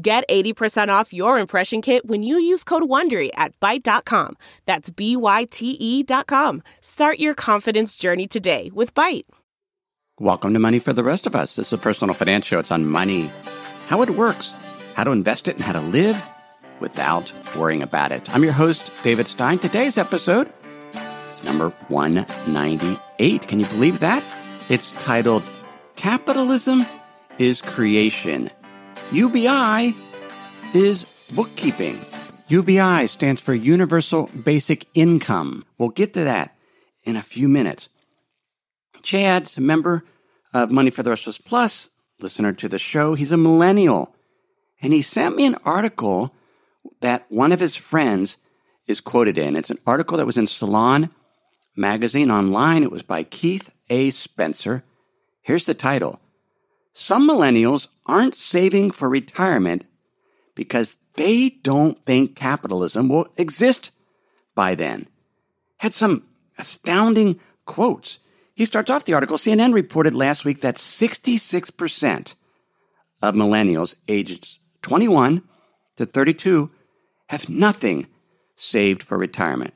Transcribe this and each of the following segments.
Get 80% off your impression kit when you use code WONDERY at Byte.com. That's B-Y-T-E dot com. Start your confidence journey today with Byte. Welcome to Money for the Rest of Us. This is a personal finance show. It's on money, how it works, how to invest it, and how to live without worrying about it. I'm your host, David Stein. Today's episode is number 198. Can you believe that? It's titled Capitalism is Creation UBI is bookkeeping. UBI stands for Universal Basic Income. We'll get to that in a few minutes. Chad's a member of Money for the Rest of Us Plus, listener to the show. He's a millennial. And he sent me an article that one of his friends is quoted in. It's an article that was in Salon magazine online. It was by Keith A. Spencer. Here's the title some millennials aren't saving for retirement because they don't think capitalism will exist by then. Had some astounding quotes. He starts off the article CNN reported last week that 66% of millennials aged 21 to 32 have nothing saved for retirement.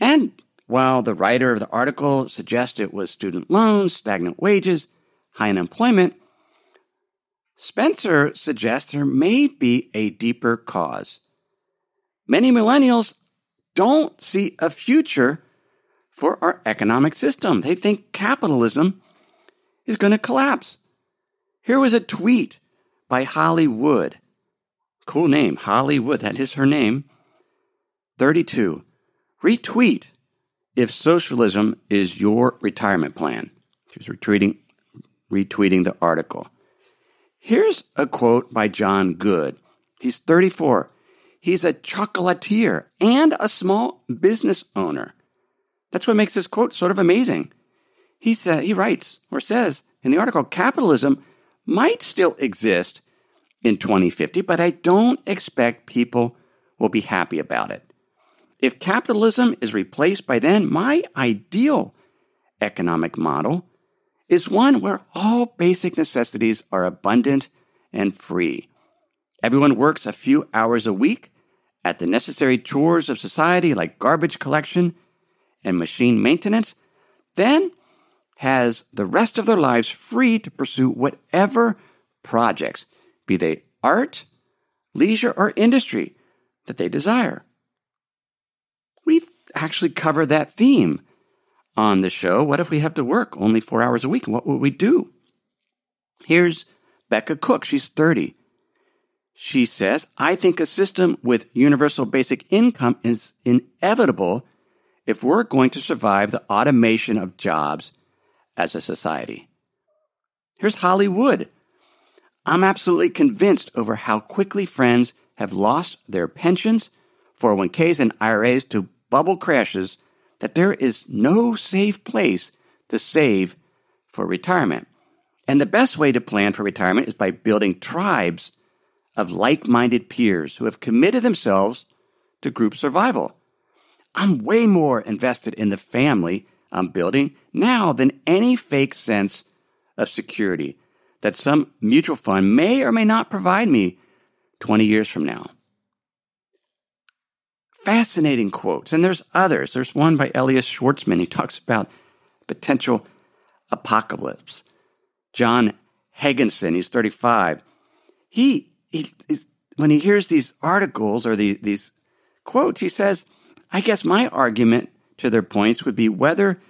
And while the writer of the article suggests it was student loans, stagnant wages, high unemployment, Spencer suggests there may be a deeper cause. Many millennials don't see a future for our economic system. They think capitalism is going to collapse. Here was a tweet by Holly Wood. Cool name, Holly Wood. That is her name. 32. Retweet if socialism is your retirement plan. She was retweeting, retweeting the article. Here's a quote by John Good. He's 34. He's a chocolatier and a small business owner. That's what makes this quote sort of amazing. He said he writes or says in the article capitalism might still exist in 2050, but I don't expect people will be happy about it. If capitalism is replaced by then, my ideal economic model is one where all basic necessities are abundant and free. Everyone works a few hours a week at the necessary chores of society like garbage collection and machine maintenance, then has the rest of their lives free to pursue whatever projects, be they art, leisure, or industry, that they desire. We've actually covered that theme on the show. What if we have to work only four hours a week? What would we do? Here's Becca Cook. She's 30. She says, I think a system with universal basic income is inevitable if we're going to survive the automation of jobs as a society. Here's Hollywood. I'm absolutely convinced over how quickly friends have lost their pensions, 401ks, and IRAs to bubble crashes that there is no safe place to save for retirement. And the best way to plan for retirement is by building tribes of like minded peers who have committed themselves to group survival. I'm way more invested in the family I'm building now than any fake sense of security that some mutual fund may or may not provide me 20 years from now fascinating quotes. And there's others. There's one by Elias Schwartzman. He talks about potential apocalypse. John Higginson, he's 35. He, he when he hears these articles or the, these quotes, he says, I guess my argument to their points would be whether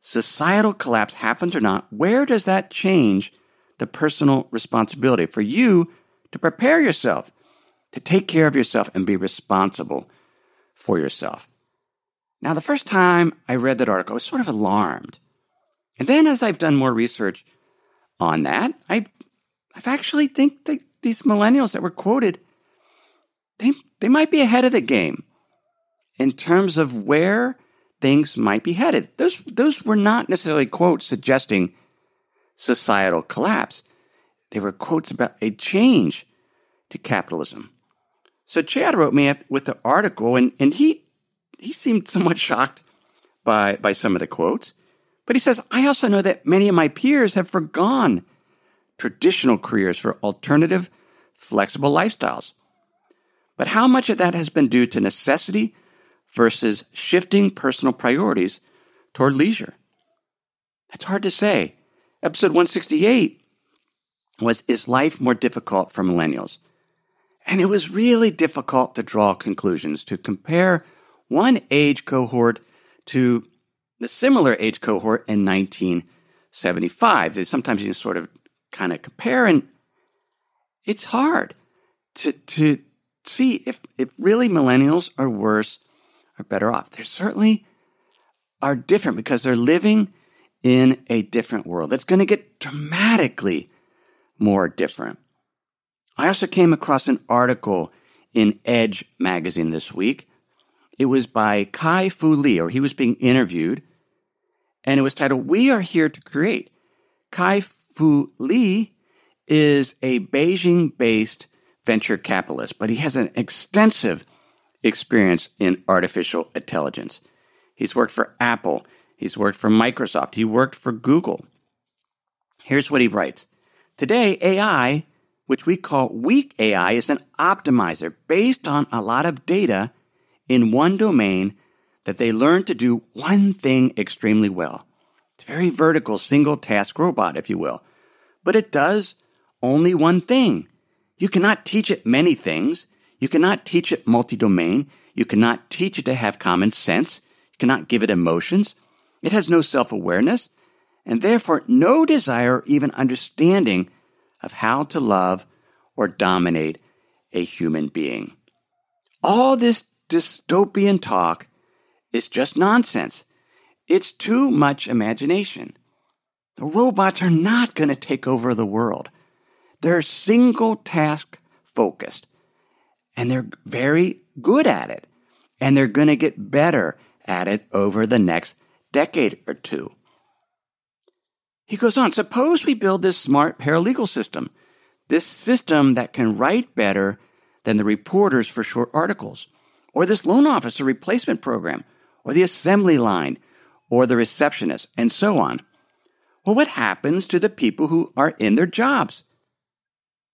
societal collapse happens or not, where does that change the personal responsibility for you to prepare yourself, to take care of yourself and be responsible for yourself. Now, the first time I read that article, I was sort of alarmed. And then as I've done more research on that, I, I've actually think that these millennials that were quoted they, they might be ahead of the game in terms of where things might be headed. Those, those were not necessarily quotes suggesting societal collapse. They were quotes about a change to capitalism. So Chad wrote me up with the article, and, and he he seemed somewhat shocked by by some of the quotes. But he says, I also know that many of my peers have forgone traditional careers for alternative, flexible lifestyles. But how much of that has been due to necessity versus shifting personal priorities toward leisure? That's hard to say. Episode 168 was Is Life More Difficult for Millennials? And it was really difficult to draw conclusions, to compare one age cohort to the similar age cohort in 1975. They sometimes you sort of kind of compare, and it's hard to, to see if, if really millennials are worse or better off. They certainly are different because they're living in a different world that's going to get dramatically more different. I also came across an article in Edge magazine this week. It was by Kai Fu Lee, or he was being interviewed, and it was titled, We Are Here to Create. Kai Fu Lee is a Beijing based venture capitalist, but he has an extensive experience in artificial intelligence. He's worked for Apple, he's worked for Microsoft, he worked for Google. Here's what he writes Today, AI which we call weak AI, is an optimizer based on a lot of data in one domain that they learn to do one thing extremely well. It's a very vertical, single task robot, if you will. But it does only one thing. You cannot teach it many things. You cannot teach it multi domain. You cannot teach it to have common sense. You cannot give it emotions. It has no self awareness and therefore no desire or even understanding of how to love or dominate a human being. All this dystopian talk is just nonsense. It's too much imagination. The robots are not going to take over the world. They're single task focused and they're very good at it. And they're going to get better at it over the next decade or two. He goes on, suppose we build this smart paralegal system, this system that can write better than the reporters for short articles, or this loan officer replacement program, or the assembly line, or the receptionist, and so on. Well, what happens to the people who are in their jobs?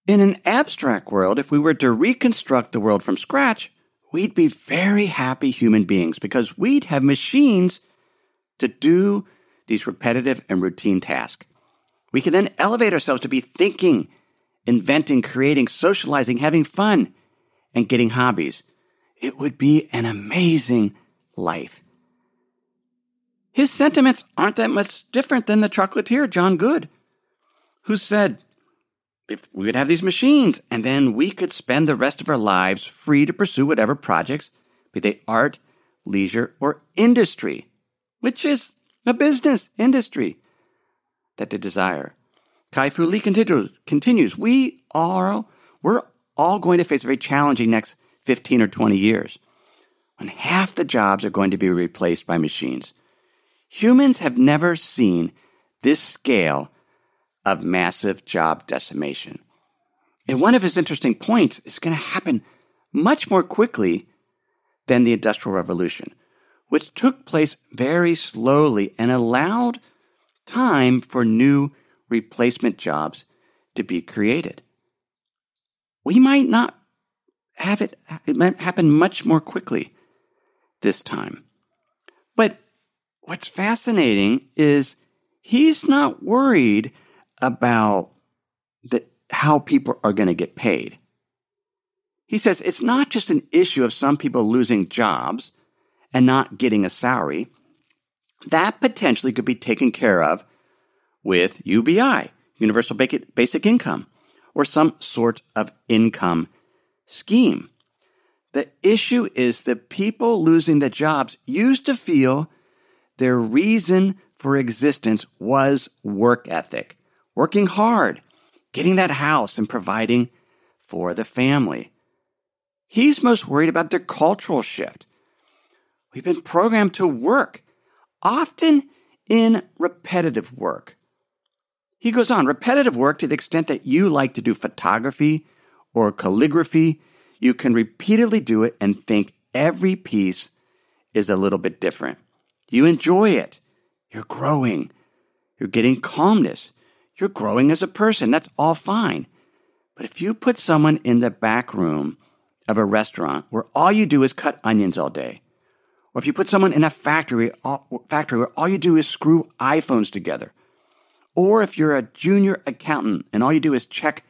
In an abstract world, if we were to reconstruct the world from scratch, we'd be very happy human beings because we'd have machines to do these repetitive and routine tasks. We can then elevate ourselves to be thinking, inventing, creating, socializing, having fun, and getting hobbies. It would be an amazing life. His sentiments aren't that much different than the chocolatier John Good, who said, if we could have these machines and then we could spend the rest of our lives free to pursue whatever projects, be they art, leisure, or industry, which is a business industry that they desire. Kai Fu Lee continues, continues, we are, we're all going to face a very challenging next 15 or 20 years when half the jobs are going to be replaced by machines. Humans have never seen this scale of massive job decimation. And one of his interesting points is going to happen much more quickly than the Industrial Revolution which took place very slowly and allowed time for new replacement jobs to be created. We might not have it, it might happen much more quickly this time. But what's fascinating is he's not worried about the, how people are going to get paid. He says it's not just an issue of some people losing jobs and not getting a salary, that potentially could be taken care of with UBI, Universal Basic Income, or some sort of income scheme. The issue is that people losing the jobs used to feel their reason for existence was work ethic, working hard, getting that house and providing for the family. He's most worried about their cultural shift. We've been programmed to work, often in repetitive work. He goes on, repetitive work to the extent that you like to do photography or calligraphy, you can repeatedly do it and think every piece is a little bit different. You enjoy it. You're growing. You're getting calmness. You're growing as a person. That's all fine. But if you put someone in the back room of a restaurant where all you do is cut onions all day, or if you put someone in a factory, factory where all you do is screw iPhones together, or if you're a junior accountant and all you do is check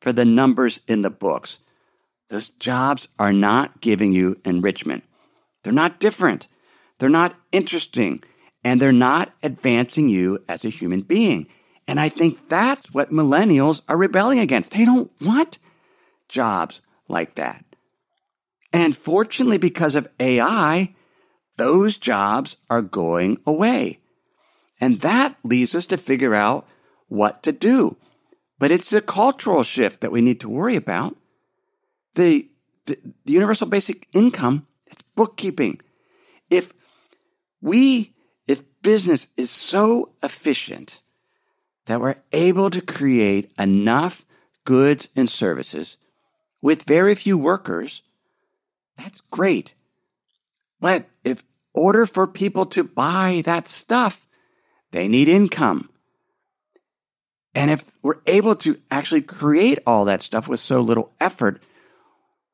for the numbers in the books, those jobs are not giving you enrichment. They're not different. They're not interesting. And they're not advancing you as a human being. And I think that's what millennials are rebelling against. They don't want jobs like that. And fortunately, because of AI, those jobs are going away. And that leads us to figure out what to do. But it's the cultural shift that we need to worry about. The, the, the universal basic income, it's bookkeeping. If we, if business is so efficient that we're able to create enough goods and services with very few workers, that's great. But if order for people to buy that stuff, they need income. And if we're able to actually create all that stuff with so little effort,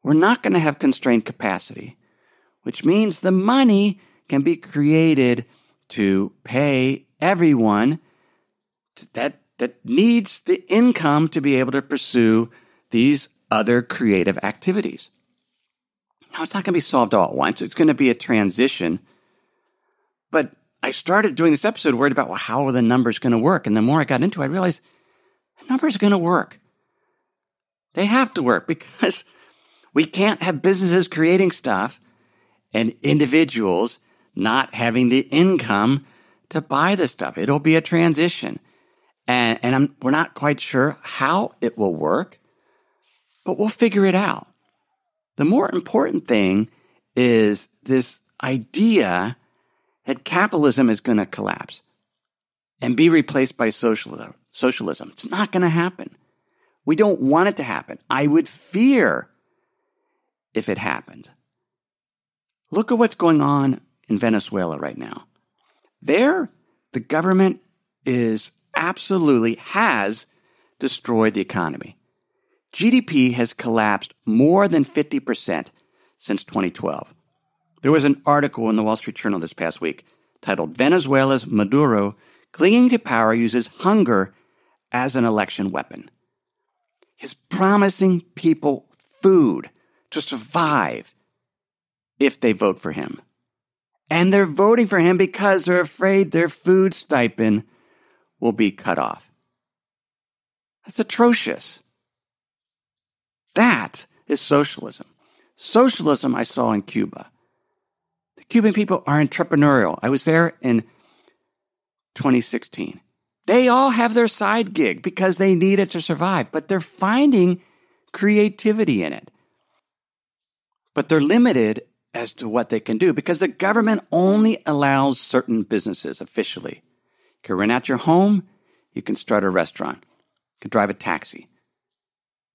we're not going to have constrained capacity, which means the money can be created to pay everyone that, that needs the income to be able to pursue these other creative activities. Now, it's not going to be solved all at once. It's going to be a transition. But I started doing this episode worried about well, how are the numbers going to work? And the more I got into it, I realized the numbers are going to work. They have to work because we can't have businesses creating stuff and individuals not having the income to buy the stuff. It'll be a transition. And, and we're not quite sure how it will work, but we'll figure it out. The more important thing is this idea that capitalism is going to collapse and be replaced by socialism. Socialism. It's not going to happen. We don't want it to happen. I would fear if it happened. Look at what's going on in Venezuela right now. There, the government is absolutely has destroyed the economy. GDP has collapsed more than 50% since 2012. There was an article in the Wall Street Journal this past week titled Venezuela's Maduro Clinging to Power Uses Hunger as an Election Weapon. He's promising people food to survive if they vote for him. And they're voting for him because they're afraid their food stipend will be cut off. That's atrocious. That is socialism. Socialism I saw in Cuba. The Cuban people are entrepreneurial. I was there in 2016. They all have their side gig because they need it to survive, but they're finding creativity in it. But they're limited as to what they can do because the government only allows certain businesses officially. You can rent out your home, you can start a restaurant, you can drive a taxi.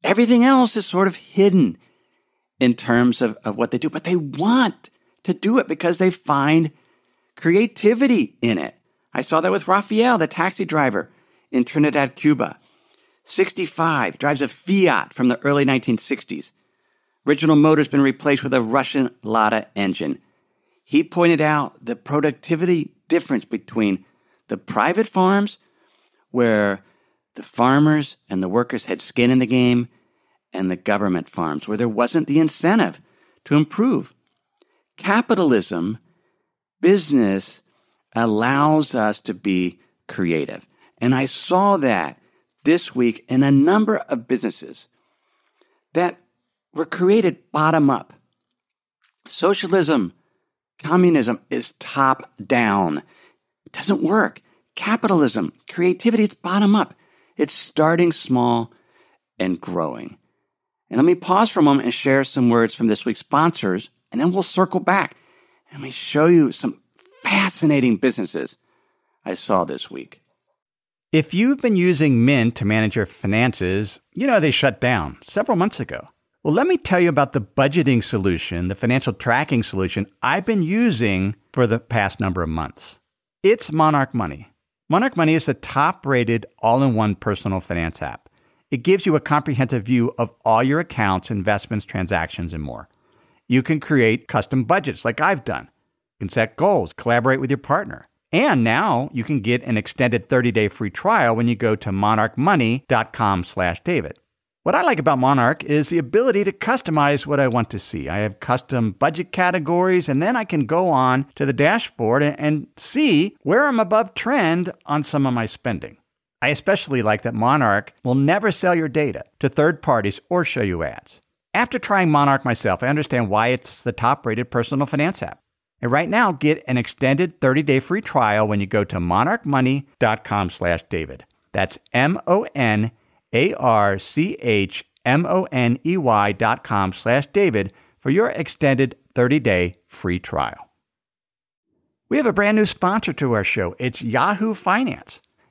Everything else is sort of hidden in terms of, of what they do, but they want to do it because they find creativity in it. I saw that with Rafael, the taxi driver in Trinidad, Cuba. 65, drives a Fiat from the early 1960s. Original motor's been replaced with a Russian Lada engine. He pointed out the productivity difference between the private farms, where the farmers and the workers had skin in the game, and the government farms, where there wasn't the incentive to improve. Capitalism, business, allows us to be creative. And I saw that this week in a number of businesses that were created bottom up. Socialism, communism is top down. It doesn't work. Capitalism, creativity, it's bottom up. It's starting small and growing. And let me pause for a moment and share some words from this week's sponsors, and then we'll circle back and let me show you some fascinating businesses I saw this week. If you've been using Mint to manage your finances, you know they shut down several months ago. Well, let me tell you about the budgeting solution, the financial tracking solution I've been using for the past number of months. It's Monarch Money. Monarch Money is the top rated all in one personal finance app. It gives you a comprehensive view of all your accounts, investments, transactions, and more. You can create custom budgets like I've done. You can set goals, collaborate with your partner. And now you can get an extended 30-day free trial when you go to monarchmoney.com/david. What I like about Monarch is the ability to customize what I want to see. I have custom budget categories, and then I can go on to the dashboard and see where I'm above trend on some of my spending. I especially like that Monarch will never sell your data to third parties or show you ads. After trying Monarch myself, I understand why it's the top rated personal finance app. And right now, get an extended 30-day free trial when you go to monarchmoney.com slash David. That's M-O-N-A-R-C-H-M-O-N-E-Y dot com slash David for your extended 30-day free trial. We have a brand new sponsor to our show. It's Yahoo Finance.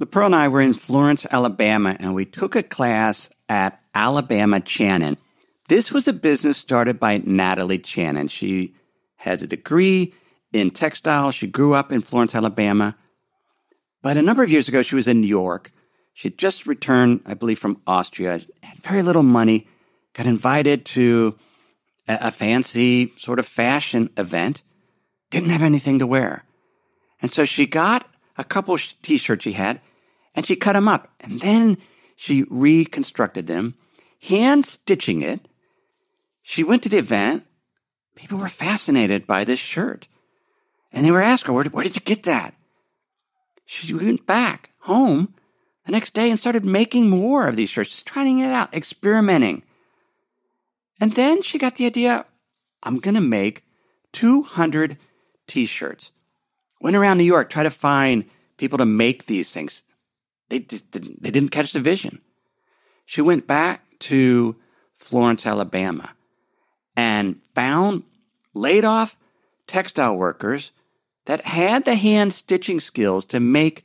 The Pearl and I were in Florence, Alabama, and we took a class at Alabama Chanin. This was a business started by Natalie Chanin. She has a degree in textiles. She grew up in Florence, Alabama. But a number of years ago, she was in New York. She had just returned, I believe, from Austria, had very little money, got invited to a, a fancy sort of fashion event, didn't have anything to wear. And so she got a couple t shirts she had and she cut them up. And then she reconstructed them, hand stitching it. She went to the event. People were fascinated by this shirt. And they were asking her, where, did you get that? she went back home the next day and started making more of these shirts, just trying it out, experimenting. And then she got the idea I'm going to make 200 t shirts. Went around New York, tried to find people to make these things. They, didn't, they didn't catch the vision. She went back to Florence, Alabama, and found laid off textile workers that had the hand stitching skills to make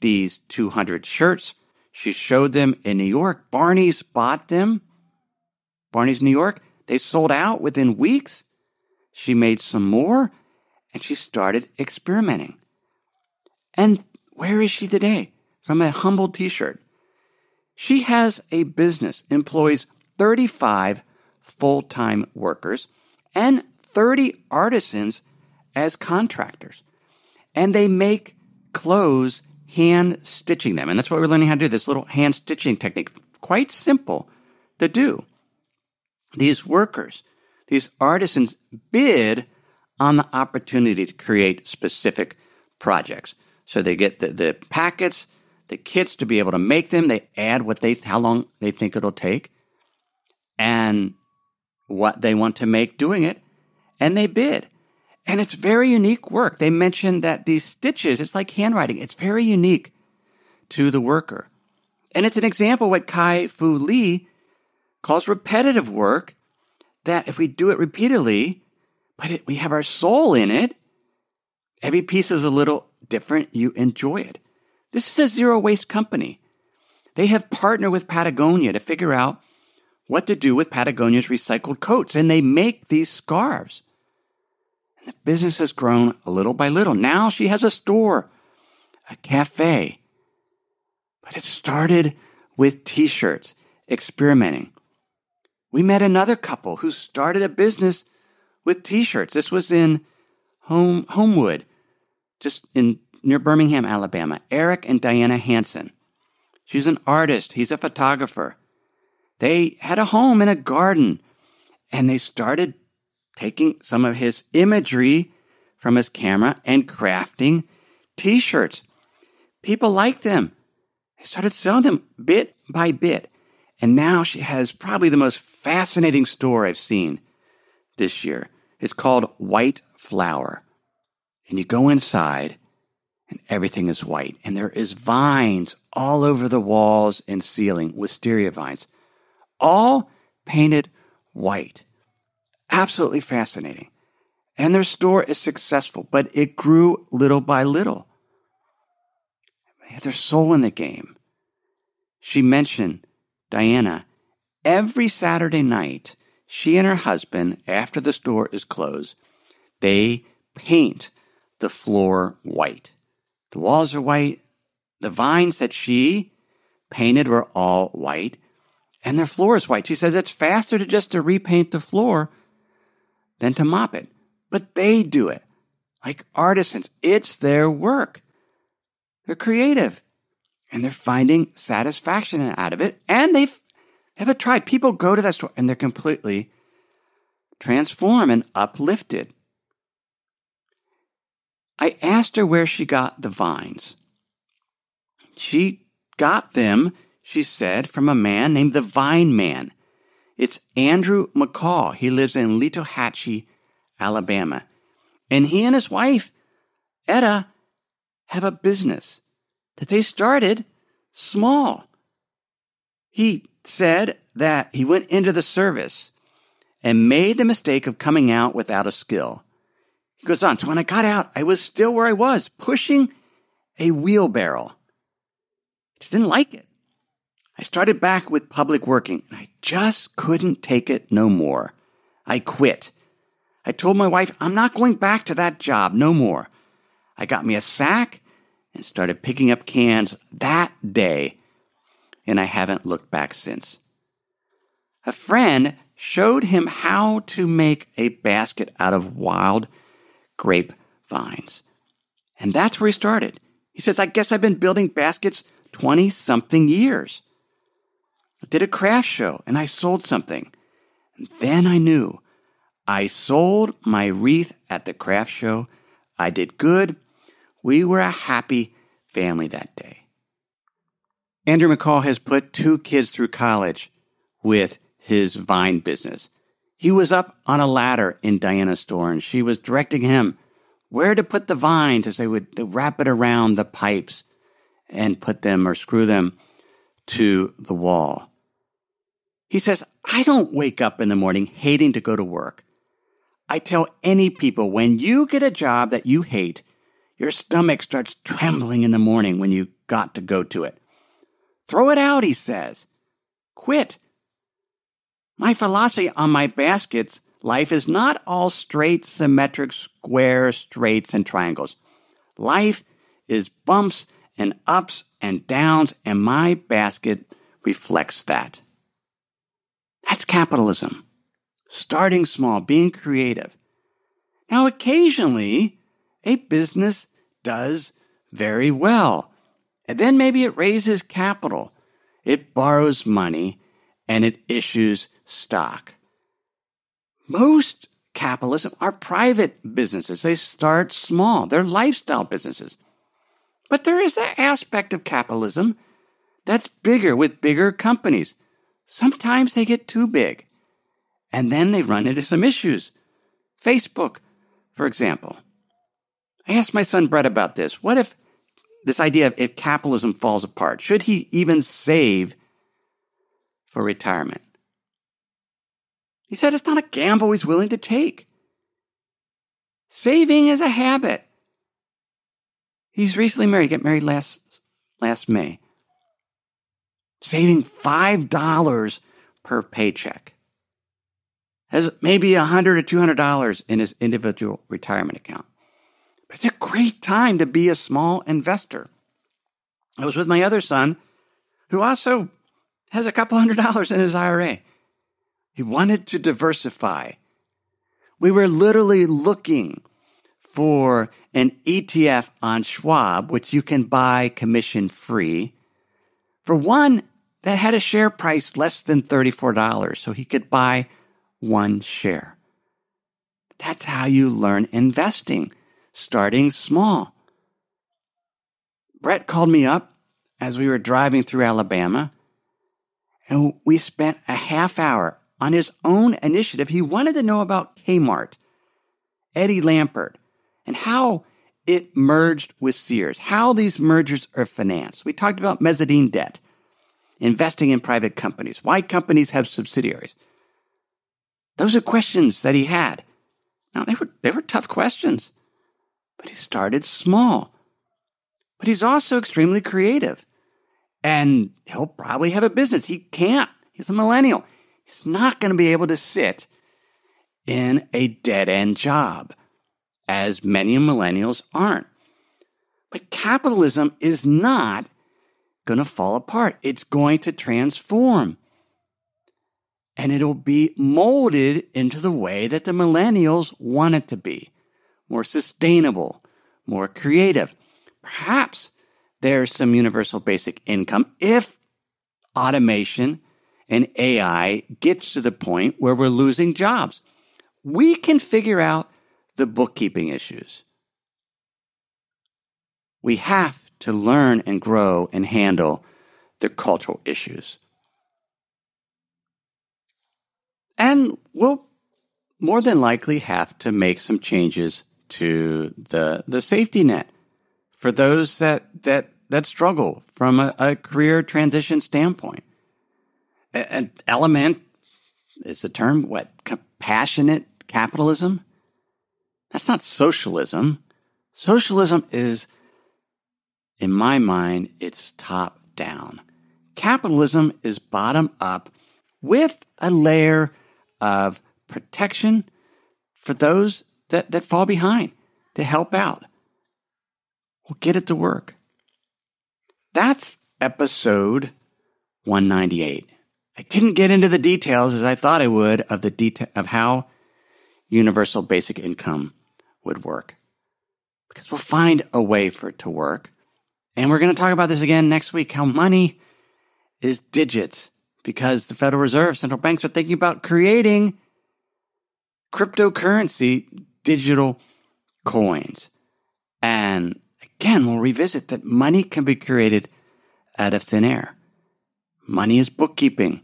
these 200 shirts. She showed them in New York. Barney's bought them. Barney's New York. They sold out within weeks. She made some more and she started experimenting. And where is she today? From a humble t shirt. She has a business, employs 35 full time workers and 30 artisans as contractors. And they make clothes hand stitching them. And that's what we're learning how to do this little hand stitching technique. Quite simple to do. These workers, these artisans bid on the opportunity to create specific projects. So they get the, the packets, the kits to be able to make them. They add what they, how long they think it'll take and what they want to make doing it. And they bid. And it's very unique work. They mentioned that these stitches, it's like handwriting. It's very unique to the worker. And it's an example what Kai Fu Lee calls repetitive work that if we do it repeatedly, but it, we have our soul in it, every piece is a little different. You enjoy it. This is a zero waste company. They have partnered with Patagonia to figure out what to do with Patagonia's recycled coats, and they make these scarves. And the business has grown little by little. Now she has a store, a cafe. But it started with t shirts, experimenting. We met another couple who started a business with t-shirts. This was in Home Homewood, just in near Birmingham, Alabama. Eric and Diana Hanson. She's an artist, he's a photographer. They had a home in a garden and they started taking some of his imagery from his camera and crafting t-shirts. People liked them. They started selling them bit by bit. And now she has probably the most fascinating store I've seen this year. It's called White Flower. And you go inside and everything is white. And there is vines all over the walls and ceiling, wisteria vines, all painted white. Absolutely fascinating. And their store is successful, but it grew little by little. They have their soul in the game. She mentioned Diana, every Saturday night, she and her husband, after the store is closed, they paint the floor white. The walls are white. The vines that she painted were all white, and their floor is white. She says it's faster to just to repaint the floor than to mop it. But they do it like artisans. It's their work. They're creative and they're finding satisfaction out of it. And they've have a tried. People go to that store and they're completely transformed and uplifted. I asked her where she got the vines. She got them, she said, from a man named the Vine Man. It's Andrew McCall. He lives in Letohatchee, Alabama. And he and his wife, Etta, have a business that they started small. He said that he went into the service and made the mistake of coming out without a skill. He goes on, so when I got out, I was still where I was, pushing a wheelbarrow. Just didn't like it. I started back with public working and I just couldn't take it no more. I quit. I told my wife, I'm not going back to that job no more. I got me a sack and started picking up cans that day, and I haven't looked back since. A friend showed him how to make a basket out of wild grape vines. And that's where he started. He says, I guess I've been building baskets 20 something years. I did a craft show and I sold something. And then I knew I sold my wreath at the craft show. I did good we were a happy family that day. Andrew McCall has put two kids through college with his vine business. He was up on a ladder in Diana's store and she was directing him where to put the vines as they would wrap it around the pipes and put them or screw them to the wall. He says, I don't wake up in the morning hating to go to work. I tell any people when you get a job that you hate, your stomach starts trembling in the morning when you got to go to it. Throw it out, he says. Quit. My philosophy on my baskets life is not all straight, symmetric, square, straights, and triangles. Life is bumps and ups and downs, and my basket reflects that. That's capitalism. Starting small, being creative. Now, occasionally, a business does very well. And then maybe it raises capital, it borrows money, and it issues stock. Most capitalism are private businesses. They start small, they're lifestyle businesses. But there is an aspect of capitalism that's bigger with bigger companies. Sometimes they get too big, and then they run into some issues. Facebook, for example. I asked my son Brett about this. What if this idea of if capitalism falls apart, should he even save for retirement? He said it's not a gamble he's willing to take. Saving is a habit. He's recently married, he got married last, last May. Saving $5 per paycheck. Has maybe a 100 or $200 in his individual retirement account. But it's a great time to be a small investor. I was with my other son, who also has a couple hundred dollars in his IRA. He wanted to diversify. We were literally looking for an ETF on Schwab, which you can buy commission free, for one that had a share price less than $34, so he could buy one share. That's how you learn investing, starting small. Brett called me up as we were driving through Alabama, and we spent a half hour on his own initiative. He wanted to know about Kmart, Eddie Lampert, and how it merged with Sears, how these mergers are financed. We talked about mezzanine debt, investing in private companies, why companies have subsidiaries. Those are questions that he had. Now, they were, they were tough questions, but he started small. But he's also extremely creative. And he'll probably have a business. He can't. He's a millennial. He's not going to be able to sit in a dead end job, as many millennials aren't. But capitalism is not going to fall apart. It's going to transform. And it'll be molded into the way that the millennials want it to be more sustainable, more creative. Perhaps there's some universal basic income if automation and AI gets to the point where we're losing jobs. We can figure out the bookkeeping issues. We have to learn and grow and handle the cultural issues. And we'll more than likely have to make some changes to the, the safety net for those that that that struggle from a, a career transition standpoint. An element is the term what compassionate capitalism. That's not socialism. Socialism is, in my mind, it's top down. Capitalism is bottom up with a layer of protection for those that, that fall behind to help out. We'll get it to work. That's episode 198. I didn't get into the details as I thought I would of the detail of how universal basic income would work. Because we'll find a way for it to work. And we're going to talk about this again next week how money is digits because the Federal Reserve, central banks are thinking about creating cryptocurrency digital coins. And Again, we'll revisit that money can be created out of thin air. Money is bookkeeping.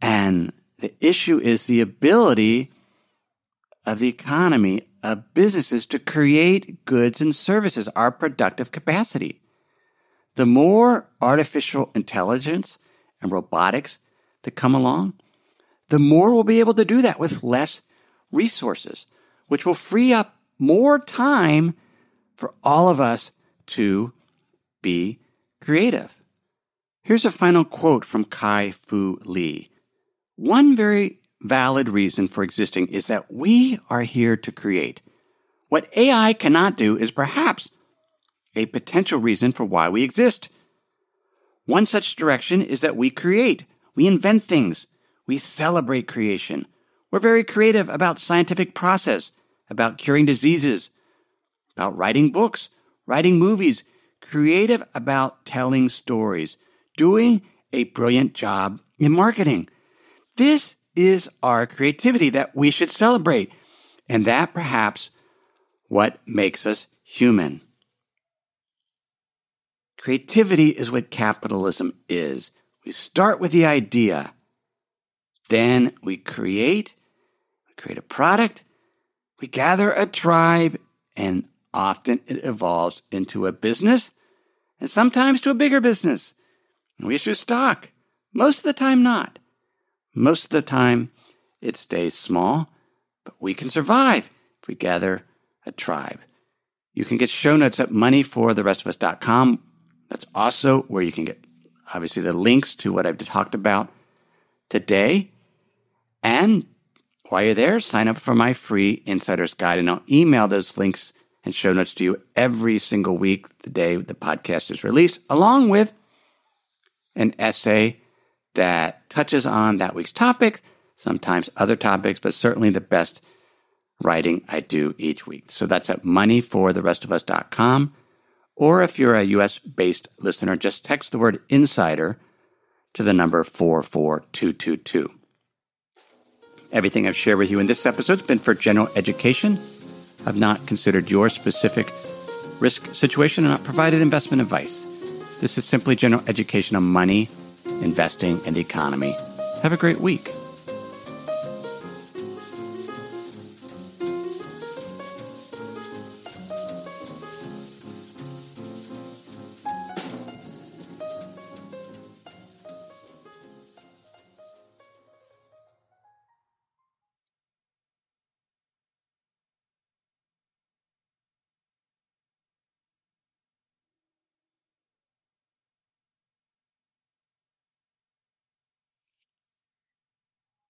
And the issue is the ability of the economy of businesses to create goods and services, our productive capacity. The more artificial intelligence and robotics that come along, the more we'll be able to do that with less resources, which will free up more time for all of us to be creative. Here's a final quote from Kai Fu Lee. One very valid reason for existing is that we are here to create. What AI cannot do is perhaps a potential reason for why we exist. One such direction is that we create, we invent things, we celebrate creation. We're very creative about scientific process, about curing diseases, about writing books, writing movies, creative about telling stories, doing a brilliant job in marketing. This is our creativity that we should celebrate, and that perhaps what makes us human. Creativity is what capitalism is. We start with the idea, then we create, we create a product, we gather a tribe, and often it evolves into a business and sometimes to a bigger business. We issue stock. Most of the time, not. Most of the time, it stays small, but we can survive if we gather a tribe. You can get show notes at moneyfortherestofus.com. That's also where you can get, obviously, the links to what I've talked about today. And while you're there, sign up for my free Insider's Guide, and I'll email those links and show notes to you every single week, the day the podcast is released, along with an essay that touches on that week's topics, sometimes other topics, but certainly the best writing I do each week. So that's at moneyfortherestofus.com. Or if you're a US based listener, just text the word insider to the number 44222. Everything I've shared with you in this episode has been for general education. I've not considered your specific risk situation and not provided investment advice. This is simply general education on money, investing, and the economy. Have a great week.